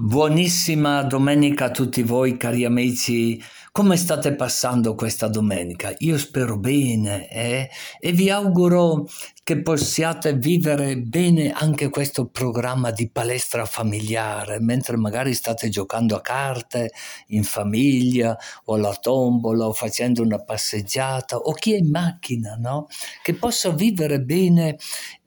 Buonissima domenica a tutti voi cari amici, come state passando questa domenica? Io spero bene eh? e vi auguro che possiate vivere bene anche questo programma di palestra familiare, mentre magari state giocando a carte in famiglia o alla tombola o facendo una passeggiata o chi è in macchina, no? Che possa vivere bene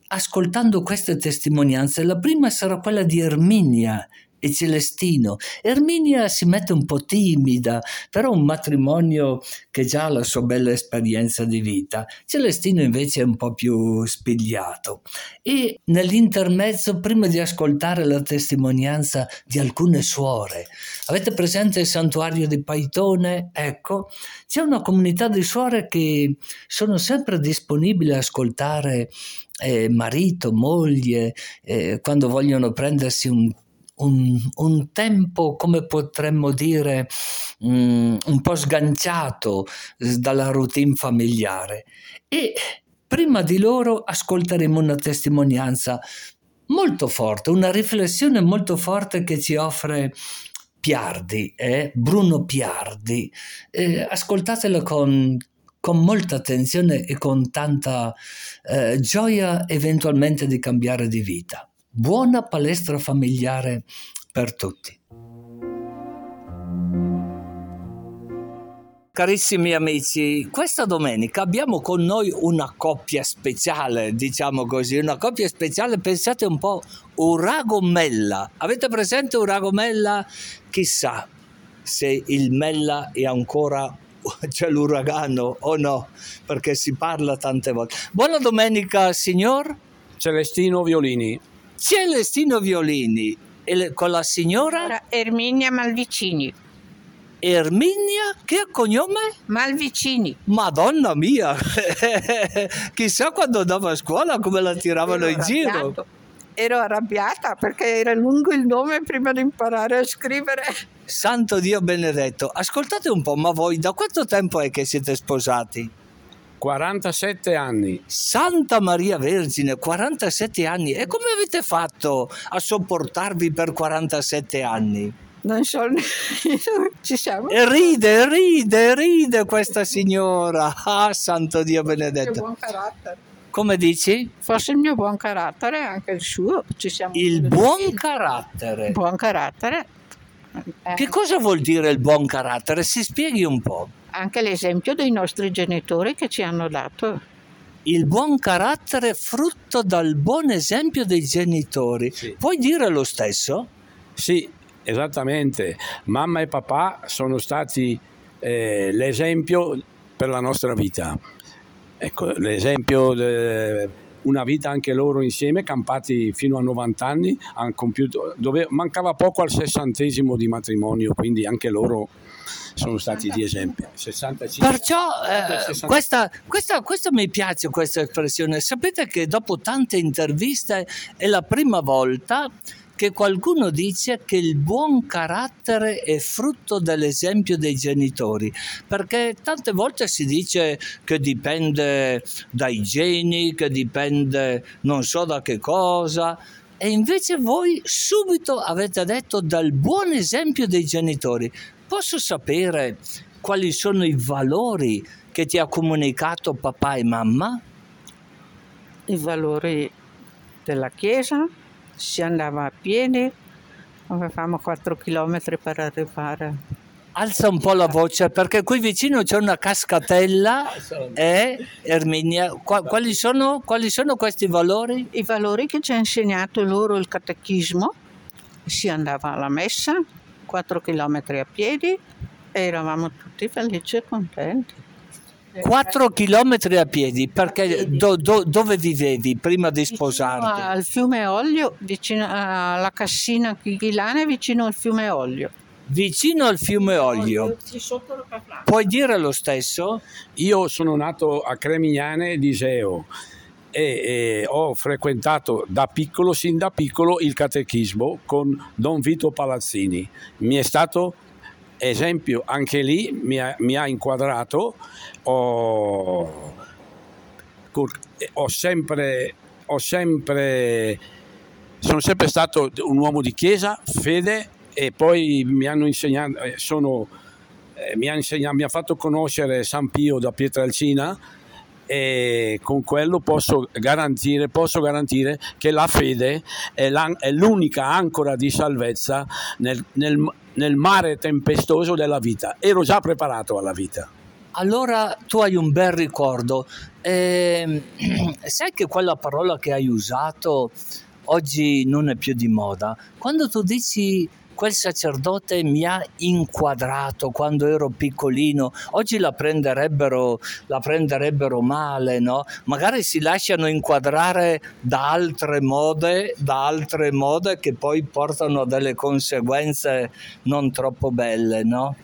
ascoltando queste testimonianze. La prima sarà quella di Erminia e Celestino. Erminia si mette un po' timida, però un matrimonio che già ha la sua bella esperienza di vita. Celestino invece è un po' più spigliato. E nell'intermezzo, prima di ascoltare la testimonianza di alcune suore, avete presente il santuario di Paitone? Ecco, c'è una comunità di suore che sono sempre disponibili a ascoltare eh, marito, moglie, eh, quando vogliono prendersi un un, un tempo, come potremmo dire, um, un po' sganciato dalla routine familiare. E prima di loro ascolteremo una testimonianza molto forte, una riflessione molto forte che ci offre Piardi, eh? Bruno Piardi. Eh, ascoltatela con, con molta attenzione e con tanta eh, gioia eventualmente di cambiare di vita. Buona palestra familiare per tutti. Carissimi amici, questa domenica abbiamo con noi una coppia speciale, diciamo così, una coppia speciale, pensate un po', Urago Mella. Avete presente Urago Mella? Chissà se il Mella è ancora c'è l'uragano o no, perché si parla tante volte. Buona domenica, signor Celestino Violini. Celestino Violini e con la signora Erminia Malvicini. Erminia, che cognome? Malvicini. Madonna mia, chissà quando andavo a scuola come la tiravano Ero in giro. arrabbiato. Ero arrabbiata perché era lungo il nome prima di imparare a scrivere. Santo Dio benedetto, ascoltate un po', ma voi da quanto tempo è che siete sposati? 47 anni. Santa Maria Vergine, 47 anni. E come avete fatto a sopportarvi per 47 anni? Non so, ci siamo. E ride, ride, ride questa signora. Ah, santo Dio benedetto. buon carattere. Come dici? Forse il mio buon carattere, anche il suo. Ci siamo Il buon carattere. buon carattere. Eh, Che cosa vuol dire il buon carattere? Si spieghi un po'. Anche l'esempio dei nostri genitori che ci hanno dato. Il buon carattere frutto dal buon esempio dei genitori. Sì. Puoi dire lo stesso? Sì, esattamente. Mamma e papà sono stati eh, l'esempio per la nostra vita. Ecco, l'esempio, de- una vita anche loro insieme, campati fino a 90 anni, hanno compiuto, dove mancava poco al sessantesimo di matrimonio, quindi anche loro sono stati di esempio. 65. Perciò eh, 60. questa, questa, questa mi piace questa espressione. Sapete che dopo tante interviste è la prima volta che qualcuno dice che il buon carattere è frutto dell'esempio dei genitori, perché tante volte si dice che dipende dai geni, che dipende non so da che cosa, e invece voi subito avete detto dal buon esempio dei genitori. Posso sapere quali sono i valori che ti ha comunicato papà e mamma? I valori della chiesa, si andava a piedi, avevamo 4 km per arrivare. Alza un po' la voce perché qui vicino c'è una cascatella. Eh, Erminia, Qua- quali, sono, quali sono questi valori? I valori che ci ha insegnato loro il catechismo, si andava alla messa, 4 km a piedi e eravamo tutti felici e contenti. 4 chilometri a piedi, perché do- do- dove vivevi prima di Vicino sposarti? al fiume Olio, vicino alla Cassina Chighilana, vicino al fiume Olio. Vicino al fiume Olio. Puoi dire lo stesso? Io sono nato a Cremignane di Iseo e, e ho frequentato da piccolo, sin da piccolo, il catechismo con Don Vito Palazzini. Mi è stato esempio anche lì, mi ha, mi ha inquadrato, ho, ho sempre, ho sempre, sono sempre stato un uomo di chiesa, fede e poi mi hanno insegnato, eh, sono, eh, mi, ha insegnato, mi ha fatto conoscere San Pio da Pietralcina e con quello posso garantire, posso garantire che la fede è, è l'unica ancora di salvezza nel, nel, nel mare tempestoso della vita. Ero già preparato alla vita. Allora tu hai un bel ricordo. Eh, sai che quella parola che hai usato oggi non è più di moda? Quando tu dici quel sacerdote mi ha inquadrato quando ero piccolino, oggi la prenderebbero, la prenderebbero male, no? Magari si lasciano inquadrare da altre mode, da altre mode che poi portano a delle conseguenze non troppo belle, no?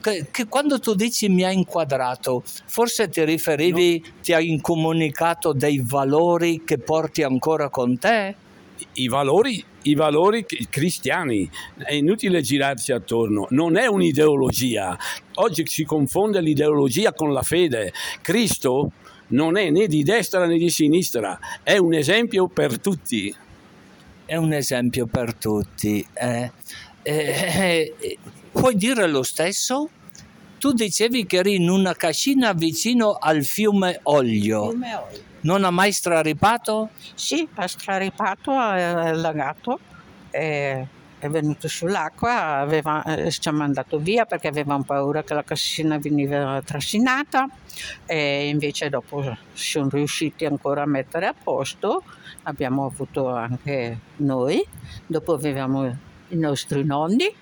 Che, che, quando tu dici mi ha inquadrato, forse ti riferivi, no. ti ha incomunicato dei valori che porti ancora con te? I valori i valori cristiani. È inutile girarci attorno, non è un'ideologia. Oggi si confonde l'ideologia con la fede. Cristo non è né di destra né di sinistra, è un esempio per tutti. È un esempio per tutti. Eh. Eh, eh, puoi dire lo stesso? Tu dicevi che eri in una cascina vicino al fiume Olio. Fiume Olio non ha mai straripato? Sì, ha straripato, ha allagato, è, è venuto sull'acqua, aveva, eh, ci ha mandato via perché avevamo paura che la cascina veniva trascinata e invece dopo sono riusciti ancora a mettere a posto, abbiamo avuto anche noi, dopo avevamo i nostri nonni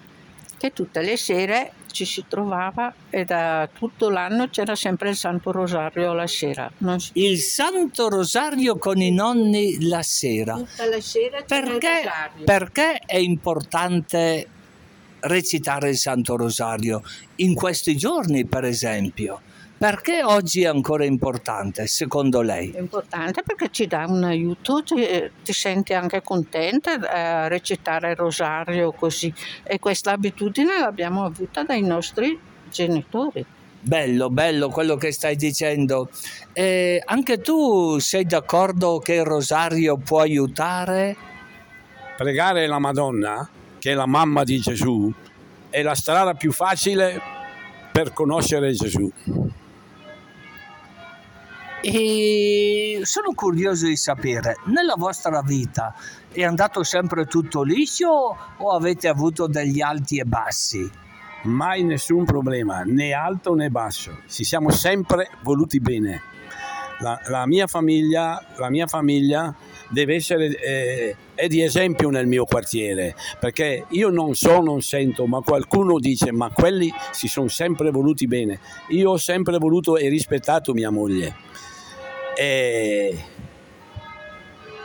che tutte le sere ci si trovava e da tutto l'anno c'era sempre il Santo Rosario la sera. Si... Il Santo Rosario con i nonni la sera. Tutta la sera perché, perché è importante recitare il Santo Rosario in questi giorni, per esempio? Perché oggi è ancora importante, secondo lei? È importante perché ci dà un aiuto, ti, ti senti anche contenta a recitare il rosario così e questa abitudine l'abbiamo avuta dai nostri genitori. Bello, bello quello che stai dicendo. Eh, anche tu sei d'accordo che il rosario può aiutare? Pregare la Madonna, che è la mamma di Gesù, è la strada più facile per conoscere Gesù. E sono curioso di sapere, nella vostra vita è andato sempre tutto liscio o avete avuto degli alti e bassi? Mai nessun problema, né alto né basso. Ci siamo sempre voluti bene. La, la, mia, famiglia, la mia famiglia deve essere eh, è di esempio nel mio quartiere perché io non so, non sento, ma qualcuno dice ma quelli si sono sempre voluti bene. Io ho sempre voluto e rispettato mia moglie e,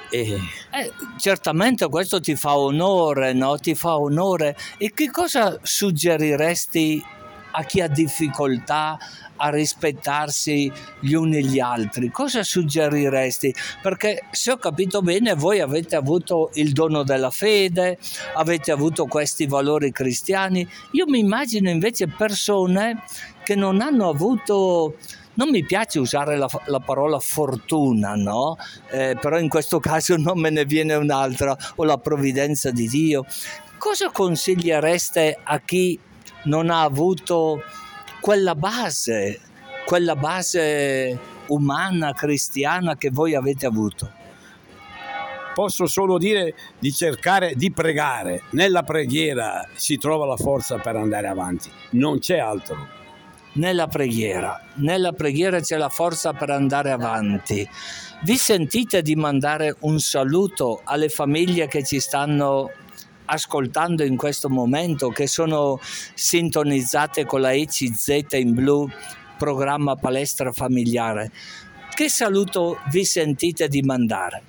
e... Eh, certamente questo ti fa onore, no? Ti fa onore. E che cosa suggeriresti a chi ha difficoltà a rispettarsi gli uni gli altri? Cosa suggeriresti? Perché se ho capito bene, voi avete avuto il dono della fede, avete avuto questi valori cristiani. Io mi immagino invece persone che non hanno avuto non mi piace usare la, la parola fortuna, no? Eh, però in questo caso non me ne viene un'altra, o la provvidenza di Dio. Cosa consigliereste a chi non ha avuto quella base, quella base umana, cristiana che voi avete avuto? Posso solo dire di cercare di pregare. Nella preghiera si trova la forza per andare avanti, non c'è altro nella preghiera. Nella preghiera c'è la forza per andare avanti. Vi sentite di mandare un saluto alle famiglie che ci stanno ascoltando in questo momento, che sono sintonizzate con la ECZ in blu, programma Palestra Familiare. Che saluto vi sentite di mandare?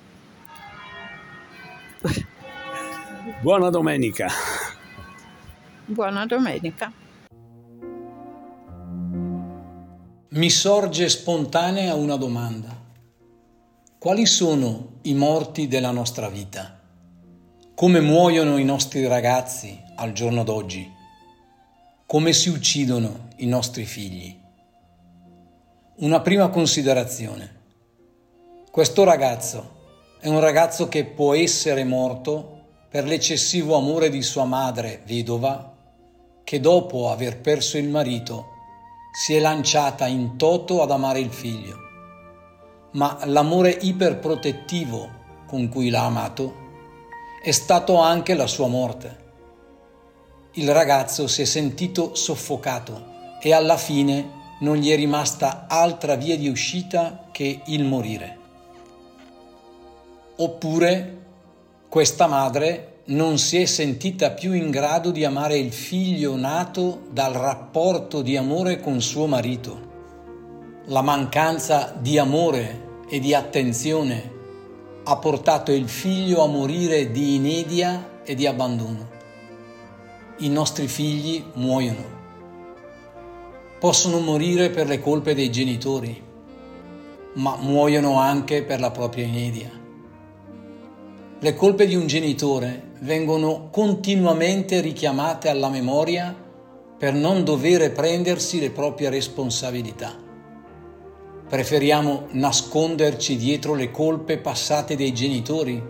Buona domenica. Buona domenica. Mi sorge spontanea una domanda. Quali sono i morti della nostra vita? Come muoiono i nostri ragazzi al giorno d'oggi? Come si uccidono i nostri figli? Una prima considerazione. Questo ragazzo è un ragazzo che può essere morto per l'eccessivo amore di sua madre, vedova, che dopo aver perso il marito si è lanciata in toto ad amare il figlio. Ma l'amore iperprotettivo con cui l'ha amato è stato anche la sua morte. Il ragazzo si è sentito soffocato e alla fine non gli è rimasta altra via di uscita che il morire. Oppure questa madre non si è sentita più in grado di amare il figlio nato dal rapporto di amore con suo marito. La mancanza di amore e di attenzione ha portato il figlio a morire di inedia e di abbandono. I nostri figli muoiono possono morire per le colpe dei genitori, ma muoiono anche per la propria inedia. Le colpe di un genitore vengono continuamente richiamate alla memoria per non dover prendersi le proprie responsabilità. Preferiamo nasconderci dietro le colpe passate dei genitori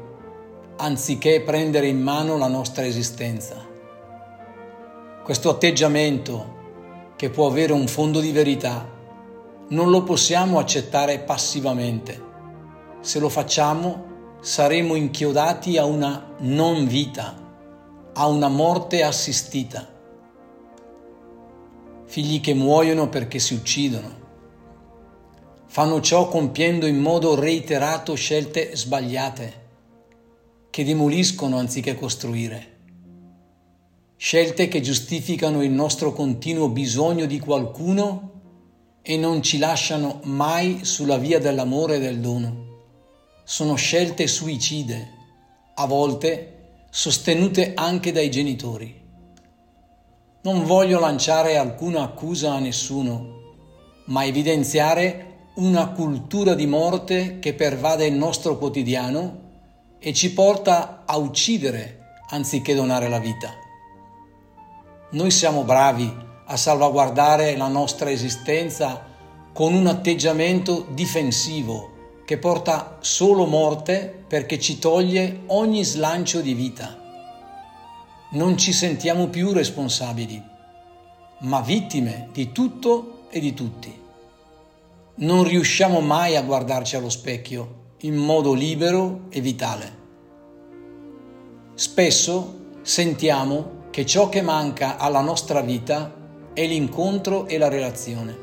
anziché prendere in mano la nostra esistenza. Questo atteggiamento che può avere un fondo di verità, non lo possiamo accettare passivamente. Se lo facciamo saremo inchiodati a una non vita, a una morte assistita. Figli che muoiono perché si uccidono. Fanno ciò compiendo in modo reiterato scelte sbagliate, che demoliscono anziché costruire scelte che giustificano il nostro continuo bisogno di qualcuno e non ci lasciano mai sulla via dell'amore e del dono. Sono scelte suicide, a volte sostenute anche dai genitori. Non voglio lanciare alcuna accusa a nessuno, ma evidenziare una cultura di morte che pervade il nostro quotidiano e ci porta a uccidere anziché donare la vita. Noi siamo bravi a salvaguardare la nostra esistenza con un atteggiamento difensivo che porta solo morte perché ci toglie ogni slancio di vita. Non ci sentiamo più responsabili, ma vittime di tutto e di tutti. Non riusciamo mai a guardarci allo specchio in modo libero e vitale. Spesso sentiamo che ciò che manca alla nostra vita è l'incontro e la relazione.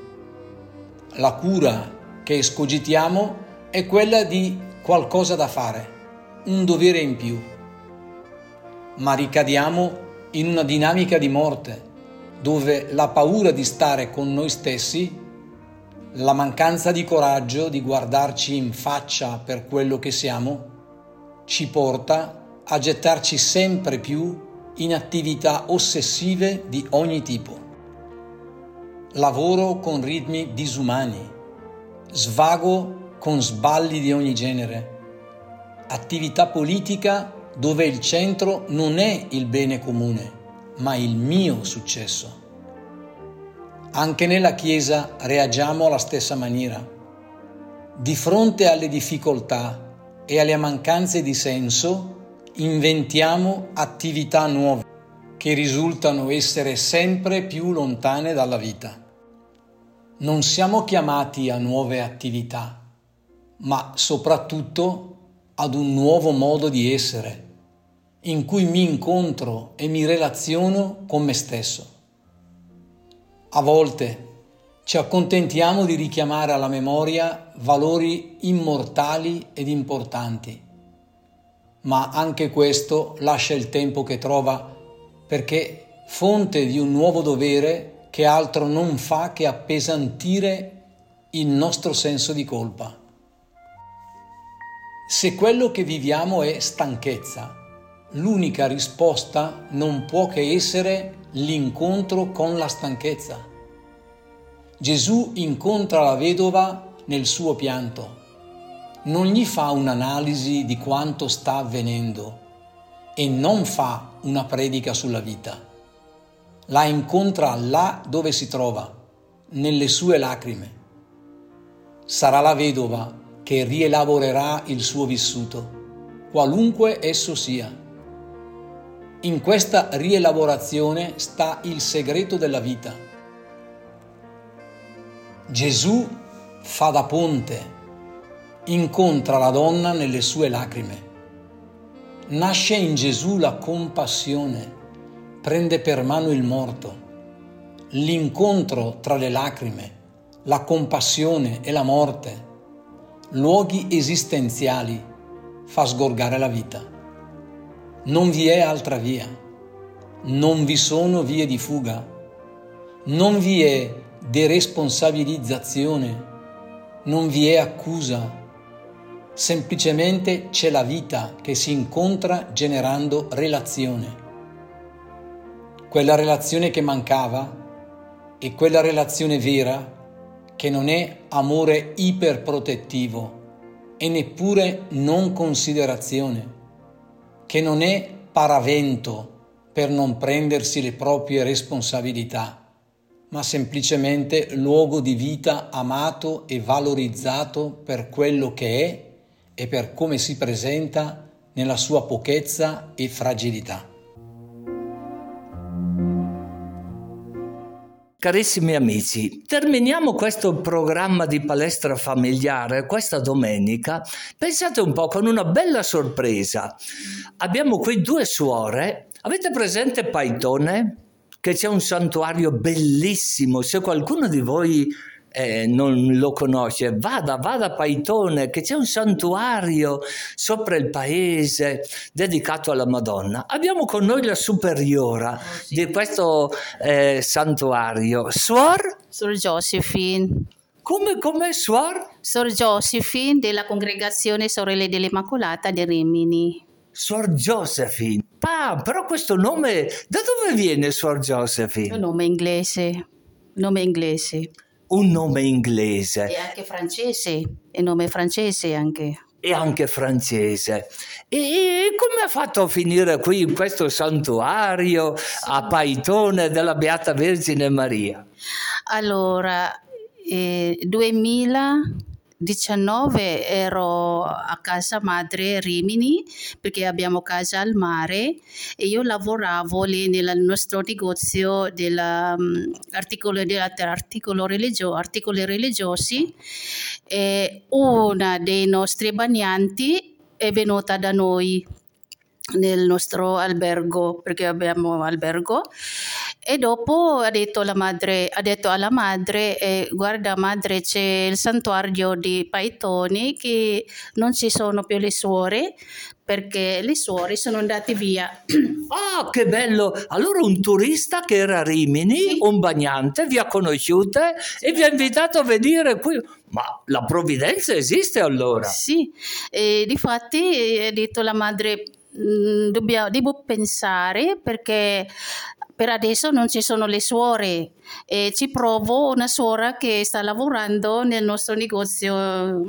La cura che escogitiamo è quella di qualcosa da fare, un dovere in più. Ma ricadiamo in una dinamica di morte dove la paura di stare con noi stessi, la mancanza di coraggio di guardarci in faccia per quello che siamo, ci porta a gettarci sempre più in attività ossessive di ogni tipo. Lavoro con ritmi disumani, svago con sballi di ogni genere, attività politica dove il centro non è il bene comune, ma il mio successo. Anche nella Chiesa reagiamo alla stessa maniera. Di fronte alle difficoltà e alle mancanze di senso, inventiamo attività nuove che risultano essere sempre più lontane dalla vita. Non siamo chiamati a nuove attività, ma soprattutto ad un nuovo modo di essere, in cui mi incontro e mi relaziono con me stesso. A volte ci accontentiamo di richiamare alla memoria valori immortali ed importanti ma anche questo lascia il tempo che trova perché fonte di un nuovo dovere che altro non fa che appesantire il nostro senso di colpa. Se quello che viviamo è stanchezza, l'unica risposta non può che essere l'incontro con la stanchezza. Gesù incontra la vedova nel suo pianto non gli fa un'analisi di quanto sta avvenendo e non fa una predica sulla vita. La incontra là dove si trova, nelle sue lacrime. Sarà la vedova che rielaborerà il suo vissuto, qualunque esso sia. In questa rielaborazione sta il segreto della vita. Gesù fa da ponte, incontra la donna nelle sue lacrime. Nasce in Gesù la compassione, prende per mano il morto. L'incontro tra le lacrime, la compassione e la morte, luoghi esistenziali, fa sgorgare la vita. Non vi è altra via, non vi sono vie di fuga, non vi è deresponsabilizzazione, non vi è accusa, semplicemente c'è la vita che si incontra generando relazione. Quella relazione che mancava è quella relazione vera che non è amore iperprotettivo e neppure non considerazione, che non è paravento per non prendersi le proprie responsabilità ma semplicemente luogo di vita amato e valorizzato per quello che è e per come si presenta nella sua pochezza e fragilità. Carissimi amici, terminiamo questo programma di palestra familiare questa domenica. Pensate un po' con una bella sorpresa. Abbiamo qui due suore. Avete presente Paitone? Che c'è un santuario bellissimo. Se qualcuno di voi eh, non lo conosce, vada, vada a Paitone, che c'è un santuario sopra il paese dedicato alla Madonna. Abbiamo con noi la superiora oh, sì. di questo eh, santuario, Suor? Suor Josephine. Come, come, Suor? Suor Josephine della congregazione Sorelle dell'Immacolata di Rimini. Suor Josephine. Ah, però questo nome, da dove viene Suor Josephine? Un nome inglese. Nome inglese un nome inglese. E anche francese, è nome francese anche. E anche francese. E come ha fatto a finire qui in questo santuario a Paitone della Beata Vergine Maria? Allora, eh, 2000 19 ero a casa madre Rimini perché abbiamo casa al mare e io lavoravo lì nel nostro negozio dell'articolo, um, dell'articolo religio, articoli religiosi e una dei nostri bagnanti è venuta da noi nel nostro albergo perché abbiamo albergo e dopo ha detto, alla madre, ha detto alla madre, eh, guarda madre c'è il santuario di Paitoni che non ci sono più le suore perché le suore sono andate via. Ah, che bello! Allora un turista che era a Rimini, sì. un bagnante, vi ha conosciute sì. e vi ha invitato a venire qui. Ma la provvidenza esiste allora? Sì, e difatti ha detto la madre mm, Dobbiamo, devo pensare perché per adesso non ci sono le suore e ci provo una suora che sta lavorando nel nostro negozio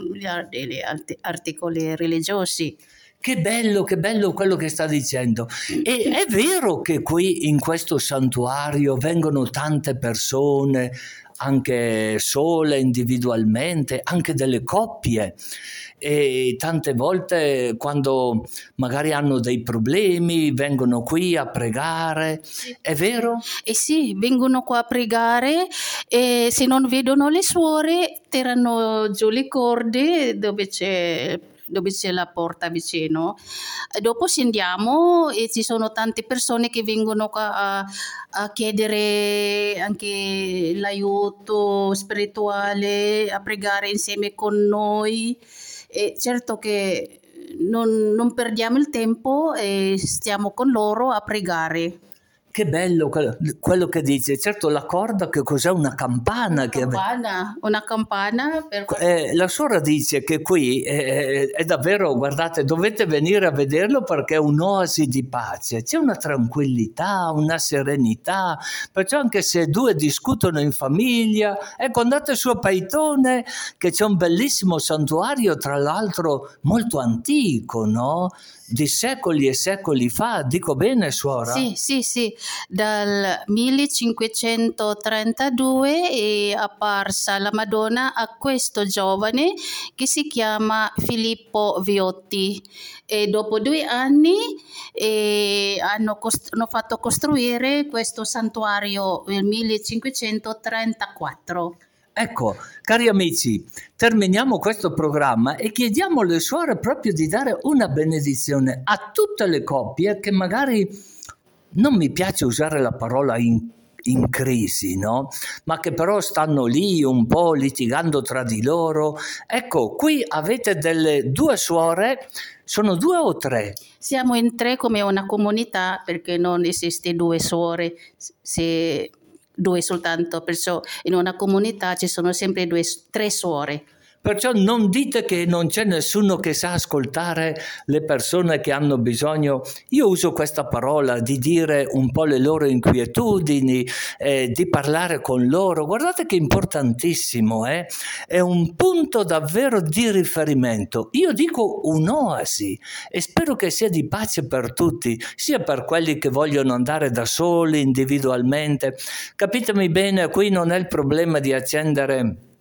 degli articoli religiosi. Che bello, che bello quello che sta dicendo. E è vero che qui in questo santuario vengono tante persone, anche sole individualmente, anche delle coppie e tante volte quando magari hanno dei problemi vengono qui a pregare, è vero? Eh sì, vengono qua a pregare e se non vedono le suore tirano giù le corde dove c'è dove c'è la porta vicino. Dopo scendiamo e ci sono tante persone che vengono qua a, a chiedere anche l'aiuto spirituale, a pregare insieme con noi. E certo che non, non perdiamo il tempo e stiamo con loro a pregare. Che bello quello, che dice. Certo, la corda che cos'è una campana? Una campana, una campana per... eh, la suora dice che qui è, è, davvero, guardate, dovete venire a vederlo perché è un'oasi di pace. C'è una tranquillità, una serenità. Perciò anche se due discutono in famiglia, ecco andate su a Paitone che c'è un bellissimo santuario, tra l'altro molto antico, no? Di secoli e secoli fa, dico bene suora? Sì, sì, sì, dal 1532 è apparsa la Madonna a questo giovane che si chiama Filippo Viotti e dopo due anni eh, hanno, costru- hanno fatto costruire questo santuario nel 1534. Ecco, cari amici, terminiamo questo programma e chiediamo alle suore proprio di dare una benedizione a tutte le coppie che magari non mi piace usare la parola in, in crisi, no? Ma che però stanno lì un po' litigando tra di loro. Ecco, qui avete delle due suore, sono due o tre? Siamo in tre come una comunità perché non esiste due suore, se due soltanto, perciò in una comunità ci sono sempre due, tre suore. Perciò non dite che non c'è nessuno che sa ascoltare le persone che hanno bisogno. Io uso questa parola di dire un po' le loro inquietudini, eh, di parlare con loro. Guardate che importantissimo, eh? è un punto davvero di riferimento. Io dico un'oasi e spero che sia di pace per tutti, sia per quelli che vogliono andare da soli individualmente. Capitemi bene, qui non è il problema di accendere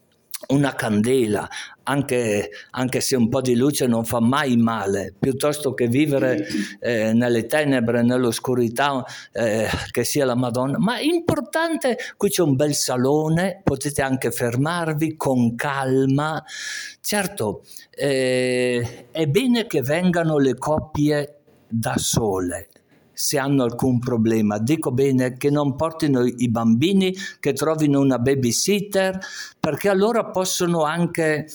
una candela, anche, anche, se un po' di luce non fa mai male, piuttosto che vivere eh, nelle tenebre, nell'oscurità, eh, che sia la Madonna. Ma è importante, qui c'è un bel salone, potete anche fermarvi con calma. Certo, eh, è bene che vengano le coppie da sole, se hanno alcun problema. Dico bene che non portino i bambini, che trovino una babysitter, perché allora possono anche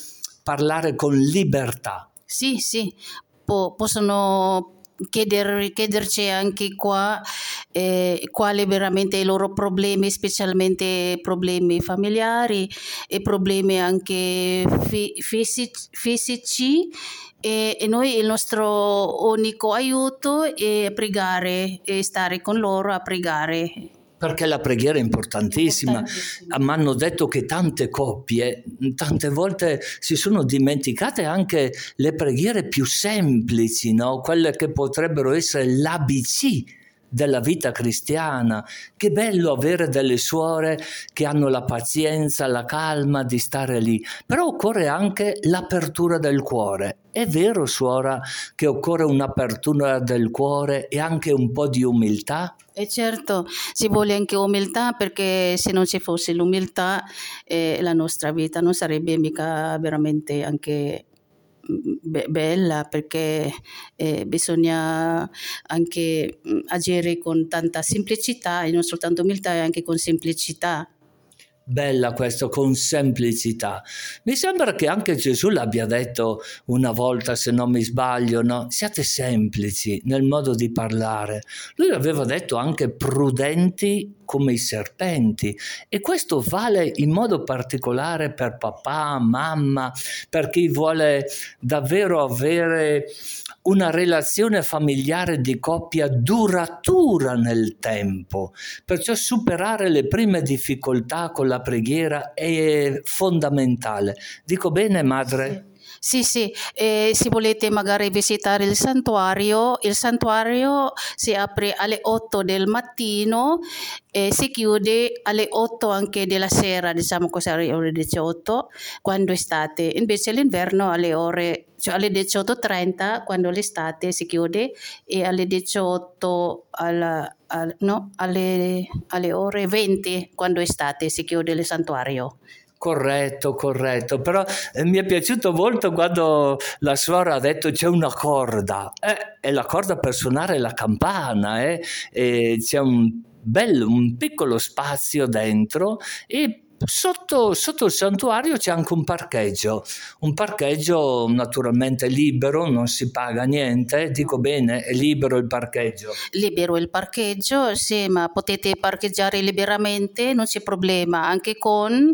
parlare con libertà. Sì, sì, po- possono Chieder, chiederci anche qua eh, quali veramente i loro problemi, specialmente problemi familiari e problemi anche fi- fisici, fisici e, e, noi il nostro unico aiuto è pregare e stare con loro a pregare. Perché la preghiera è importantissima. importantissima. Mi hanno detto che tante coppie, tante volte si sono dimenticate anche le preghiere più semplici, no? quelle che potrebbero essere l'ABC della vita cristiana. Che bello avere delle suore che hanno la pazienza, la calma di stare lì, però occorre anche l'apertura del cuore. È vero, suora, che occorre un'apertura del cuore e anche un po' di umiltà? E certo, ci vuole anche umiltà perché se non ci fosse l'umiltà eh, la nostra vita non sarebbe mica veramente anche be- bella perché eh, bisogna anche mm, agire con tanta semplicità e non soltanto umiltà, anche con semplicità. Bella questo, con semplicità. Mi sembra che anche Gesù l'abbia detto una volta, se non mi sbaglio, no? Siate semplici nel modo di parlare. Lui aveva detto anche prudenti come i serpenti e questo vale in modo particolare per papà, mamma, per chi vuole davvero avere una relazione familiare di coppia duratura nel tempo. Perciò superare le prime difficoltà con la preghiera è fondamentale. Dico bene, madre? Sì. Sì, sì, eh, se volete magari visitare il santuario, il santuario si apre alle 8 del mattino e si chiude alle 8 anche della sera, diciamo così, alle ore 18, quando estate. Invece l'inverno alle ore cioè alle 18.30 quando l'estate si chiude e alle 18 alla, al, no, alle, alle ore 20 quando è estate si chiude il santuario. Corretto, corretto, però eh, mi è piaciuto molto quando la suora ha detto c'è una corda, eh, è la corda per suonare la campana, eh, c'è un bello, un piccolo spazio dentro e Sotto, sotto, il santuario c'è anche un parcheggio, un parcheggio naturalmente libero, non si paga niente, dico bene, è libero il parcheggio. Libero il parcheggio, sì, ma potete parcheggiare liberamente, non c'è problema, anche con,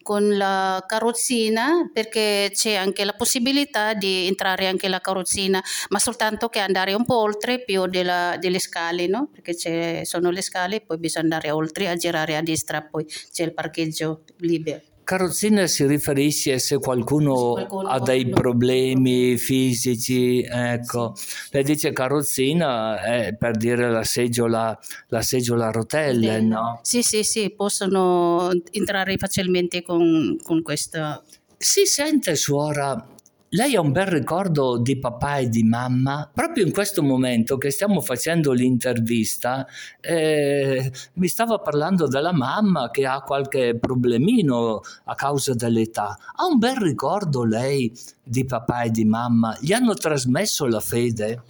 con la carrozzina, perché c'è anche la possibilità di entrare anche la carrozzina, ma soltanto che andare un po' oltre più della, delle scale, no? perché sono le scale, poi bisogna andare oltre a girare a destra, poi c'è il parcheggio libero. Carrozzina si riferisce se qualcuno, Se qualcuno ha dei problemi fisici, ecco. Lei dice carrozzina è per dire la seggiola, la seggiola a rotelle, no? Sì, sì, sì, possono entrare facilmente con, con questa... Si sente, suora, lei ha un bel ricordo di papà e di mamma? Proprio in questo momento che stiamo facendo l'intervista, eh, mi stava parlando della mamma che ha qualche problemino a causa dell'età. Ha un bel ricordo lei di papà e di mamma? Gli hanno trasmesso la fede?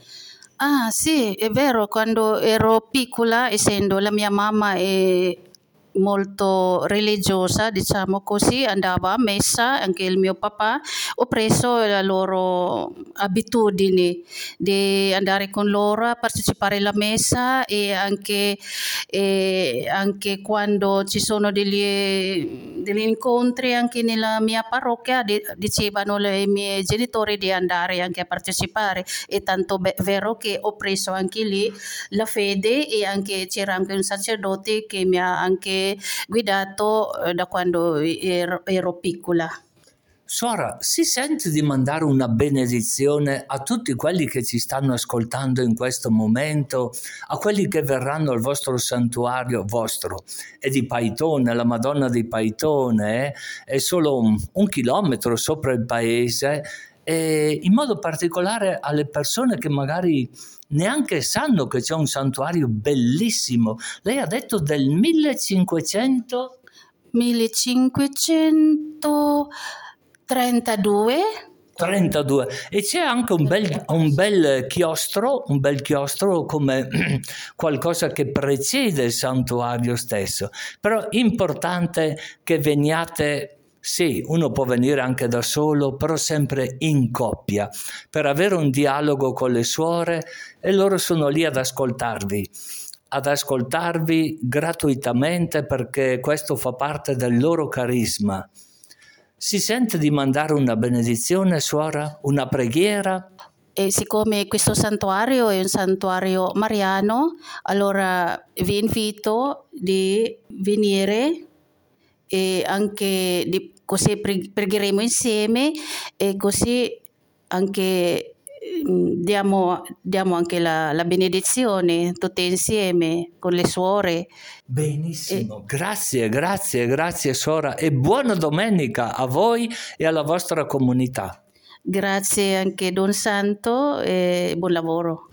Ah, sì, è vero, quando ero piccola, essendo la mia mamma è molto religiosa, diciamo così, andava a messa, anche il mio papà, ho preso la loro abitudine di andare con loro a partecipare alla messa e anche, e anche quando ci sono degli, degli incontri anche nella mia parrocchia di- dicevano i miei genitori di andare anche a partecipare. È tanto be- vero che ho preso anche lì la fede e anche c'era anche un sacerdote che mi ha anche guidato eh, da quando ero, ero piccola. Suora, si sente di mandare una benedizione a tutti quelli che ci stanno ascoltando in questo momento, a quelli che verranno al vostro santuario, vostro, è di Paitone, la Madonna di Paitone, eh? è solo un, un chilometro sopra il paese, e in modo particolare alle persone che magari neanche sanno che c'è un santuario bellissimo. Lei ha detto del 1500... 1532 32 e c'è anche un bel, un bel chiostro, un bel chiostro come qualcosa che precede il santuario stesso. Però è importante che veniate, sì, uno può venire anche da solo, però sempre in coppia, per avere un dialogo con le suore e loro sono lì ad ascoltarvi ad ascoltarvi gratuitamente perché questo fa parte del loro carisma. Si sente di mandare una benedizione, suora? Una preghiera? E siccome questo santuario è un santuario mariano, allora vi invito di venire e anche di, così pre- pregheremo insieme e così anche mm, diamo, diamo anche la, la benedizione tutte insieme con le suore. Benissimo, grazie, grazie, grazie suora e buona domenica a voi e alla vostra comunità. Grazie anche Don Santo e buon lavoro.